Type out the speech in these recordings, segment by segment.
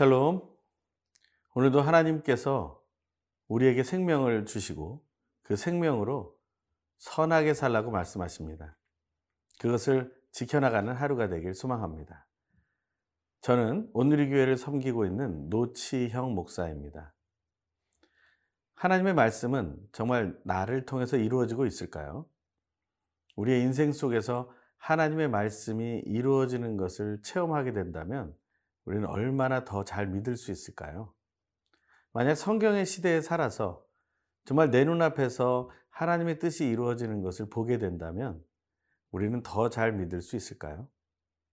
샬롬. 오늘도 하나님께서 우리에게 생명을 주시고 그 생명으로 선하게 살라고 말씀하십니다. 그것을 지켜나가는 하루가 되길 소망합니다. 저는 오늘의 교회를 섬기고 있는 노치형 목사입니다. 하나님의 말씀은 정말 나를 통해서 이루어지고 있을까요? 우리의 인생 속에서 하나님의 말씀이 이루어지는 것을 체험하게 된다면 우리는 얼마나 더 잘 믿을 수 있을까요? 만약 성경의 시대에 살아서 정말 내 눈앞에서 하나님의 뜻이 이루어지는 것을 보게 된다면 우리는 더 잘 믿을 수 있을까요?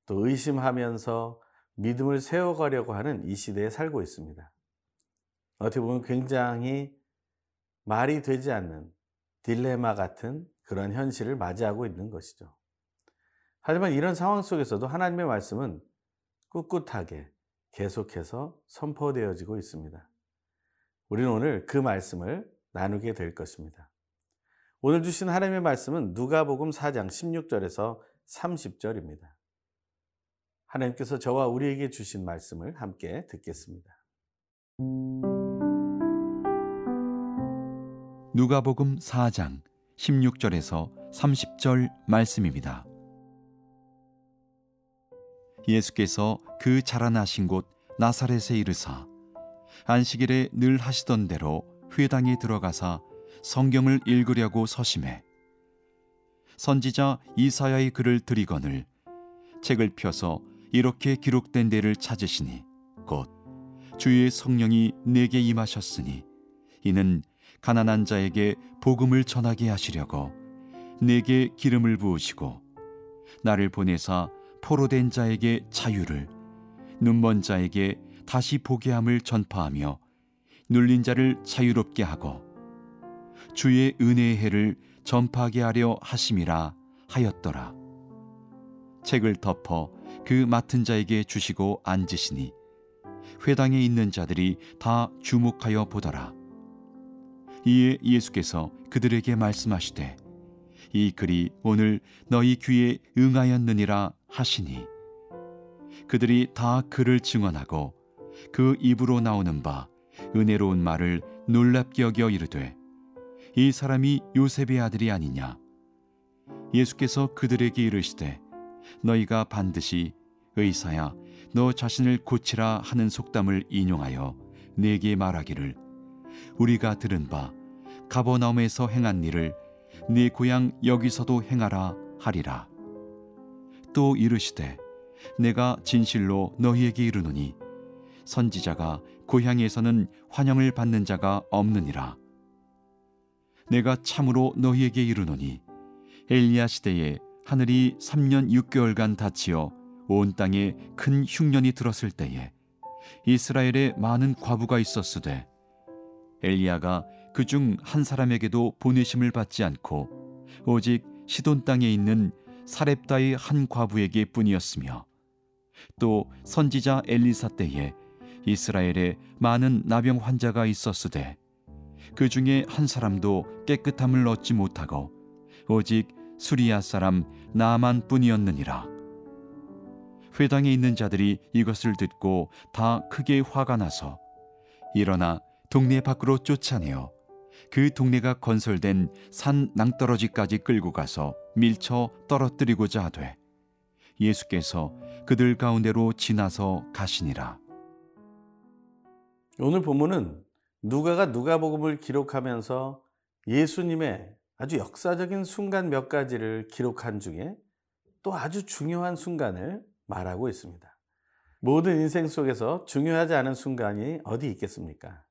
또 의심하면서 믿음을 세워가려고 하는 이 시대에 살고 있습니다. 어떻게 보면 굉장히 말이 되지 않는 딜레마 같은 그런 현실을 맞이하고 있는 것이죠. 하지만 이런 상황 속에서도 하나님의 말씀은 꿋꿋하게 계속해서 선포되어지고 있습니다. 우리는 오늘 그 말씀을 나누게 될 것입니다. 오늘 주신 하나님의 말씀은 누가복음 4장 16절에서 30절입니다. 하나님께서 저와 우리에게 주신 말씀을 함께 듣겠습니다. 누가복음 4장 16절에서 30절 말씀입니다. 예수께서 그 자라나신 곳 나사렛에 이르사 안식일에 늘 하시던 대로 회당에 들어가사 성경을 읽으려고 서심해 선지자 이사야의 글을 들이거늘 책을 펴서 이렇게 기록된 데를 찾으시니 곧 주의 성령이 내게 임하셨으니 이는 가난한 자에게 복음을 전하게 하시려고 내게 기름을 부으시고 나를 보내사 포로된 자에게 자유를 눈먼 자에게 다시 보게 함을 전파하며 눌린 자를 자유롭게 하고 주의 은혜의 해를 전파하게 하려 하심이라 하였더라. 책을 덮어 그 맡은 자에게 주시고 앉으시니 회당에 있는 자들이 다 주목하여 보더라. 이에 예수께서 그들에게 말씀하시되 이 글이 오늘 너희 귀에 응하였느니라 하시니 그들이 다 그를 증언하고 그 입으로 나오는 바 은혜로운 말을 놀랍게 여겨 이르되 이 사람이 요셉의 아들이 아니냐? 예수께서 그들에게 이르시되 너희가 반드시 의사야 너 자신을 고치라 하는 속담을 인용하여 내게 말하기를 우리가 들은 바 가버나움에서 행한 일을 네 고향 여기서도 행하라 하리라 또 이르시되 내가 진실로 너희에게 이르노니 선지자가 고향에서는 환영을 받는 자가 없느니라. 내가 참으로 너희에게 이르노니 엘리야 시대에 하늘이 3년 6개월간 닫히어 온 땅에 큰 흉년이 들었을 때에 이스라엘에 많은 과부가 있었으되 엘리야가 그 중 한 사람에게도 보내심을 받지 않고 오직 시돈 땅에 있는 사렙다의 한 과부에게 뿐이었으며 또 선지자 엘리사 때에 이스라엘에 많은 나병 환자가 있었으되 그 중에 한 사람도 깨끗함을 얻지 못하고 오직 수리아 사람 나만 뿐이었느니라. 회당에 있는 자들이 이것을 듣고 다 크게 화가 나서 일어나 동네 밖으로 쫓아내어 그 동네가 건설된 산 낭떠러지까지 끌고 가서 밀쳐 떨어뜨리고자 하되 예수께서 그들 가운데로 지나서 가시니라. 오늘 본문은 누가가 누가복음을 기록하면서 예수님의 아주 역사적인 순간 몇 가지를 기록한 중에 또 아주 중요한 순간을 말하고 있습니다. 모든 인생 속에서 중요하지 않은 순간이 어디 있겠습니까?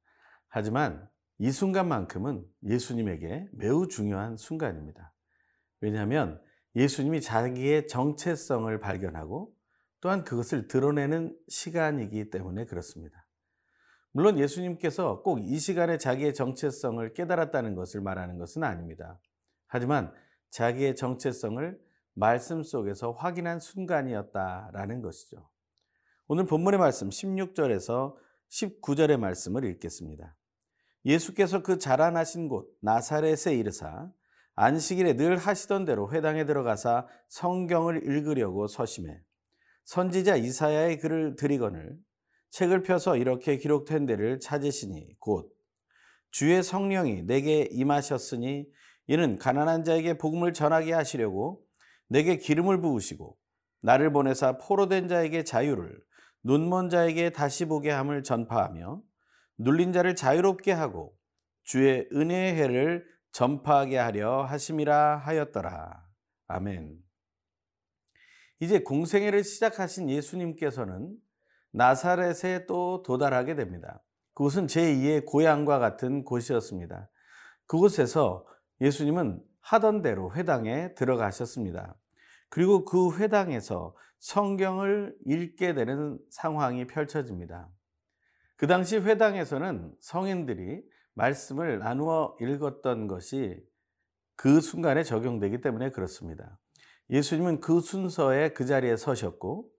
하지만 이 순간만큼은 예수님에게 매우 중요한 순간입니다. 왜냐하면 예수님이 자기의 정체성을 발견하고 또한 그것을 드러내는 시간이기 때문에 그렇습니다. 물론 예수님께서 꼭 이 시간에 자기의 정체성을 깨달았다는 것을 말하는 것은 아닙니다. 하지만 자기의 정체성을 말씀 속에서 확인한 순간이었다라는 것이죠. 오늘 본문의 말씀 16절에서 19절의 말씀을 읽겠습니다. 예수께서 그 자라나신 곳 나사렛에 이르사 안식일에 늘 하시던 대로 회당에 들어가사 성경을 읽으려고 서심해 선지자 이사야의 글을 드리거늘 책을 펴서 이렇게 기록된 데를 찾으시니 곧 주의 성령이 내게 임하셨으니 이는 가난한 자에게 복음을 전하게 하시려고 내게 기름을 부으시고 나를 보내사 포로된 자에게 자유를 눈먼 자에게 다시 보게 함을 전파하며 눌린 자를 자유롭게 하고 주의 은혜의 해를 전파하게 하려 하심이라 하였더라. 아멘. 이제 공생애를 시작하신 예수님께서는 나사렛에 또 도달하게 됩니다. 그곳은 제2의 고향과 같은 곳이었습니다. 그곳에서 예수님은 하던 대로 회당에 들어가셨습니다. 그리고 그 회당에서 성경을 읽게 되는 상황이 펼쳐집니다. 그 당시 회당에서는 성인들이 말씀을 나누어 읽었던 것이 그 순간에 적용되기 때문에 그렇습니다. 예수님은 그 순서에 그 자리에 서셨고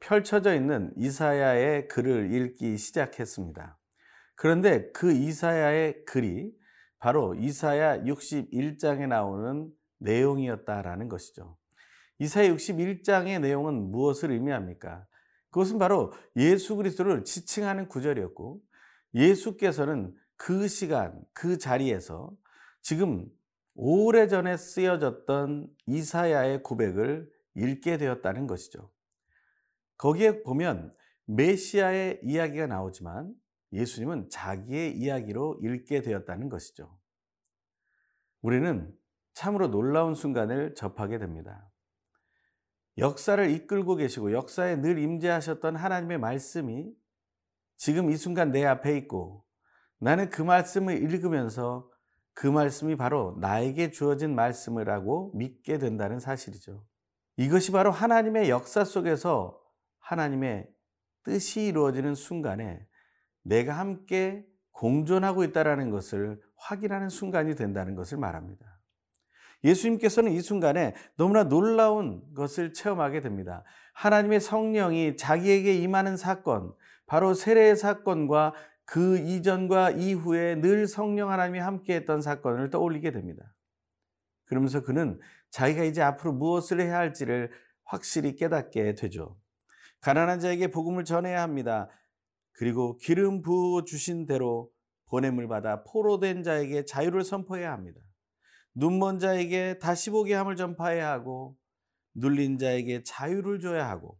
펼쳐져 있는 이사야의 글을 읽기 시작했습니다. 그런데 그 이사야의 글이 바로 이사야 61장에 나오는 내용이었다라는 것이죠. 이사야 61장의 내용은 무엇을 의미합니까? 그것은 바로 예수 그리스도를 지칭하는 구절이었고 예수께서는 그 시간, 그 자리에서 지금 오래전에 쓰여졌던 이사야의 고백을 읽게 되었다는 것이죠. 거기에 보면 메시아의 이야기가 나오지만 예수님은 자기의 이야기로 읽게 되었다는 것이죠. 우리는 참으로 놀라운 순간을 접하게 됩니다. 역사를 이끌고 계시고 역사에 늘 임재하셨던 하나님의 말씀이 지금 이 순간 내 앞에 있고 나는 그 말씀을 읽으면서 그 말씀이 바로 나에게 주어진 말씀이라고 믿게 된다는 사실이죠. 이것이 바로 하나님의 역사 속에서 하나님의 뜻이 이루어지는 순간에 내가 함께 공존하고 있다는 것을 확인하는 순간이 된다는 것을 말합니다. 예수님께서는 이 순간에 너무나 놀라운 것을 체험하게 됩니다. 하나님의 성령이 자기에게 임하는 사건, 바로 세례의 사건과 그 이전과 이후에 늘 성령 하나님이 함께했던 사건을 떠올리게 됩니다. 그러면서 그는 자기가 이제 앞으로 무엇을 해야 할지를 확실히 깨닫게 되죠. 가난한 자에게 복음을 전해야 합니다. 그리고 기름 부어 주신 대로 보냄을 받아 포로된 자에게 자유를 선포해야 합니다. 눈먼 자에게 다시 보게 함을 전파해야 하고 눌린 자에게 자유를 줘야 하고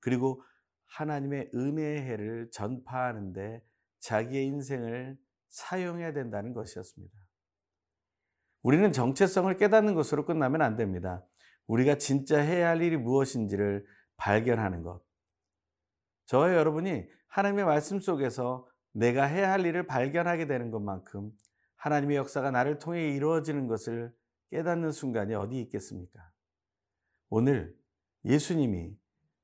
그리고 하나님의 은혜의 해를 전파하는데 자기의 인생을 사용해야 된다는 것이었습니다. 우리는 정체성을 깨닫는 것으로 끝나면 안 됩니다. 우리가 진짜 해야 할 일이 무엇인지를 발견하는 것. 저와 여러분이 하나님의 말씀 속에서 내가 해야 할 일을 발견하게 되는 것만큼 하나님의 역사가 나를 통해 이루어지는 것을 깨닫는 순간이 어디 있겠습니까? 오늘 예수님이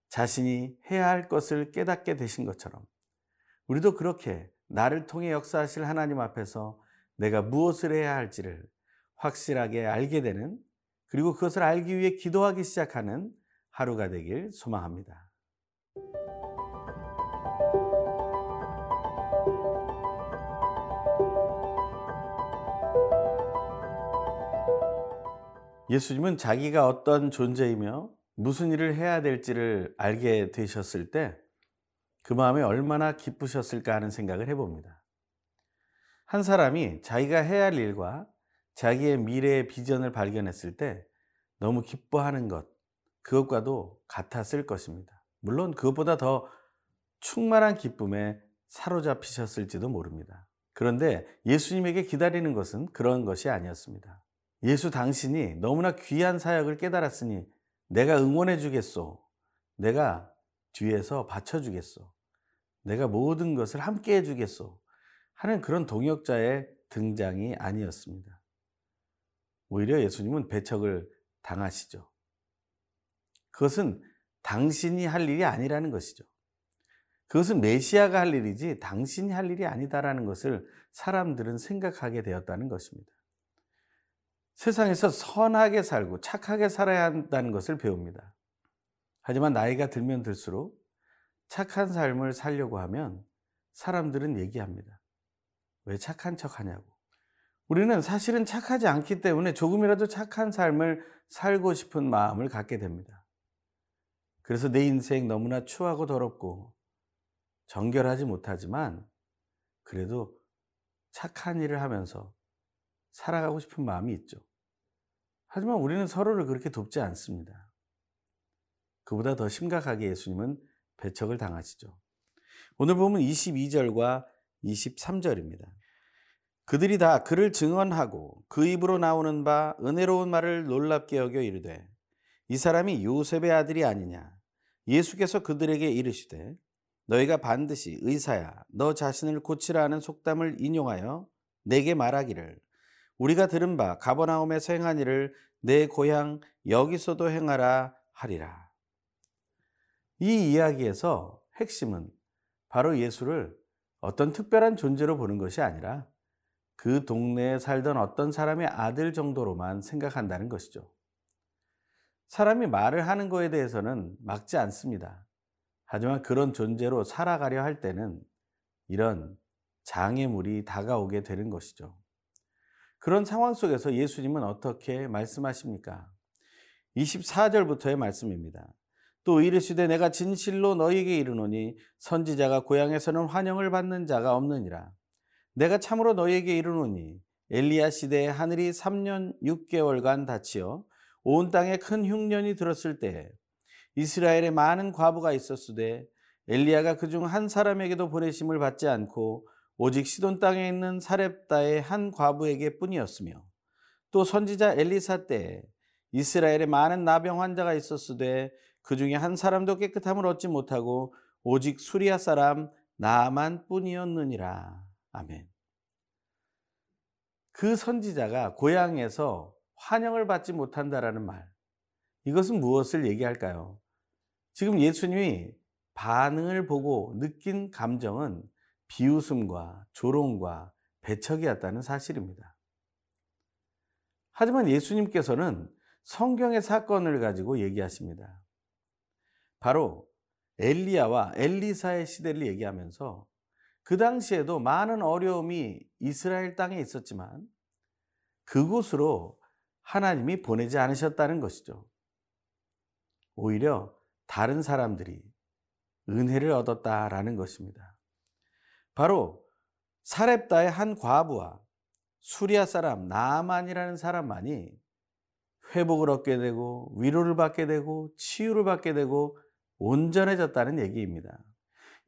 자신이 해야 할 것을 깨닫게 되신 것처럼 우리도 그렇게 나를 통해 역사하실 하나님 앞에서 내가 무엇을 해야 할지를 확실하게 알게 되는 그리고 그것을 알기 위해 기도하기 시작하는 하루가 되길 소망합니다. 예수님은 자기가 어떤 존재이며 무슨 일을 해야 될지를 알게 되셨을 때 그 마음에 얼마나 기쁘셨을까 하는 생각을 해봅니다. 한 사람이 자기가 해야 할 일과 자기의 미래의 비전을 발견했을 때 너무 기뻐하는 것, 그것과도 같았을 것입니다. 물론 그것보다 더 충만한 기쁨에 사로잡히셨을지도 모릅니다. 그런데 예수님에게 기다리는 것은 그런 것이 아니었습니다. 예수 당신이 너무나 귀한 사역을 깨달았으니 내가 응원해 주겠소. 내가 뒤에서 받쳐주겠소. 내가 모든 것을 함께 해주겠소. 하는 그런 동역자의 등장이 아니었습니다. 오히려 예수님은 배척을 당하시죠. 그것은 당신이 할 일이 아니라는 것이죠. 그것은 메시아가 할 일이지 당신이 할 일이 아니다라는 것을 사람들은 생각하게 되었다는 것입니다. 세상에서 선하게 살고 착하게 살아야 한다는 것을 배웁니다. 하지만 나이가 들면 들수록 착한 삶을 살려고 하면 사람들은 얘기합니다. 왜 착한 척 하냐고. 우리는 사실은 착하지 않기 때문에 조금이라도 착한 삶을 살고 싶은 마음을 갖게 됩니다. 그래서 내 인생 너무나 추하고 더럽고 정결하지 못하지만 그래도 착한 일을 하면서 살아가고 싶은 마음이 있죠. 하지만 우리는 서로를 그렇게 돕지 않습니다. 그보다 더 심각하게 예수님은 배척을 당하시죠. 오늘 보면 22절과 23절입니다. 그들이 다 그를 증언하고 그 입으로 나오는 바 은혜로운 말을 놀랍게 여겨 이르되 이 사람이 요셉의 아들이 아니냐 예수께서 그들에게 이르시되 너희가 반드시 의사야 너 자신을 고치라 하는 속담을 인용하여 내게 말하기를 우리가 들은 바 가버나움에서 행한 일을 내 고향 여기서도 행하라 하리라. 이 이야기에서 핵심은 바로 예수를 어떤 특별한 존재로 보는 것이 아니라 그 동네에 살던 어떤 사람의 아들 정도로만 생각한다는 것이죠. 사람이 말을 하는 것에 대해서는 막지 않습니다. 하지만 그런 존재로 살아가려 할 때는 이런 장애물이 다가오게 되는 것이죠. 그런 상황 속에서 예수님은 어떻게 말씀하십니까? 24절부터의 말씀입니다. 또 이르시되 내가 진실로 너희에게 이르노니 선지자가 고향에서는 환영을 받는 자가 없느니라. 내가 참으로 너희에게 이르노니 엘리야 시대에 하늘이 3년 6개월간 닫히어 온 땅에 큰 흉년이 들었을 때 이스라엘에 많은 과부가 있었으되 엘리야가 그중 한 사람에게도 보내심을 받지 않고 오직 시돈 땅에 있는 사렙다의 한 과부에게 뿐이었으며 또 선지자 엘리사 때 이스라엘에 많은 나병 환자가 있었으되 그 중에 한 사람도 깨끗함을 얻지 못하고 오직 수리아 사람 나만 뿐이었느니라. 아멘. 그 선지자가 고향에서 환영을 받지 못한다라는 말. 이것은 무엇을 얘기할까요? 지금 예수님이 반응을 보고 느낀 감정은 비웃음과 조롱과 배척이었다는 사실입니다. 하지만 예수님께서는 성경의 사건을 가지고 얘기하십니다. 바로 엘리야와 엘리사의 시대를 얘기하면서 그 당시에도 많은 어려움이 이스라엘 땅에 있었지만 그곳으로 하나님이 보내지 않으셨다는 것이죠. 오히려 다른 사람들이 은혜를 얻었다라는 것입니다. 바로 사렙다의 한 과부와 수리아 사람 나만이라는 사람만이 회복을 얻게 되고 위로를 받게 되고 치유를 받게 되고 온전해졌다는 얘기입니다.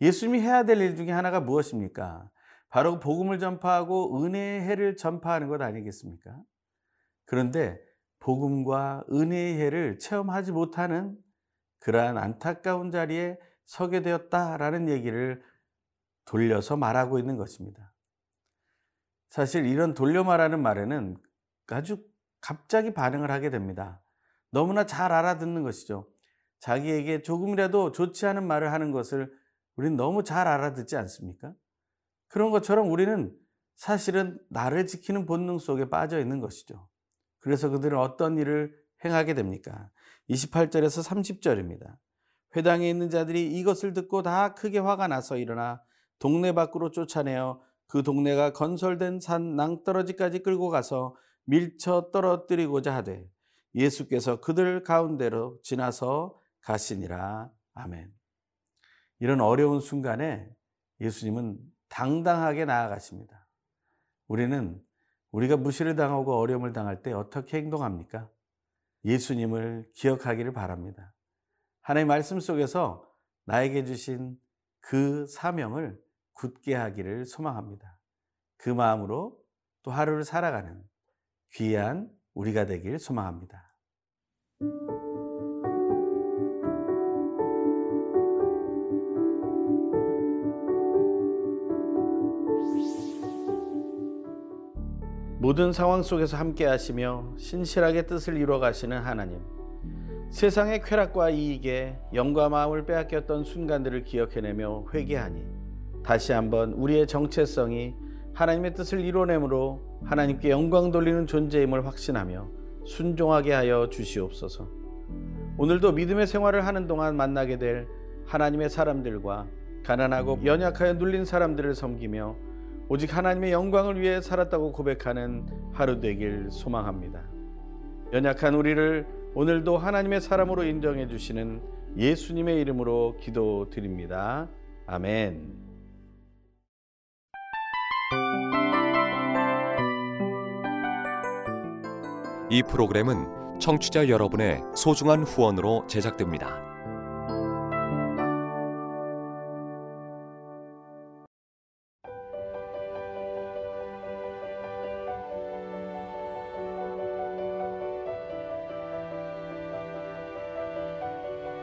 예수님이 해야 될 일 중에 하나가 무엇입니까? 바로 복음을 전파하고 은혜의 해를 전파하는 것 아니겠습니까? 그런데 복음과 은혜의 해를 체험하지 못하는 그러한 안타까운 자리에 서게 되었다라는 얘기를 돌려서 말하고 있는 것입니다. 사실 이런 돌려 말하는 말에는 아주 갑자기 반응을 하게 됩니다. 너무나 잘 알아듣는 것이죠. 자기에게 조금이라도 좋지 않은 말을 하는 것을 우리는 너무 잘 알아듣지 않습니까? 그런 것처럼 우리는 사실은 나를 지키는 본능 속에 빠져 있는 것이죠. 그래서 그들은 어떤 일을 행하게 됩니까? 28절에서 30절입니다. 회당에 있는 자들이 이것을 듣고 다 크게 화가 나서 일어나 동네 밖으로 쫓아내어 그 동네가 건설된 산 낭떠러지까지 끌고 가서 밀쳐 떨어뜨리고자 하되 예수께서 그들 가운데로 지나서 가시니라. 아멘. 이런 어려운 순간에 예수님은 당당하게 나아가십니다. 우리는 우리가 무시를 당하고 어려움을 당할 때 어떻게 행동합니까? 예수님을 기억하기를 바랍니다. 하나님의 말씀 속에서 나에게 주신 그 사명을 굳게 하기를 소망합니다. 그 마음으로 또 하루를 살아가는 귀한 우리가 되길 소망합니다. 모든 상황 속에서 함께 하시며 신실하게 뜻을 이루어 가시는 하나님. 세상의 쾌락과 이익에 영과 마음을 빼앗겼던 순간들을 기억해내며 회개하니 다시 한번 우리의 정체성이 하나님의 뜻을 이뤄내므로 하나님께 영광 돌리는 존재임을 확신하며 순종하게 하여 주시옵소서. 오늘도 믿음의 생활을 하는 동안 만나게 될 하나님의 사람들과 가난하고 연약하여 눌린 사람들을 섬기며 오직 하나님의 영광을 위해 살았다고 고백하는 하루 되길 소망합니다. 연약한 우리를 오늘도 하나님의 사람으로 인정해 주시는 예수님의 이름으로 기도드립니다. 아멘. 이 프로그램은 청취자 여러분의 소중한 후원으로 제작됩니다.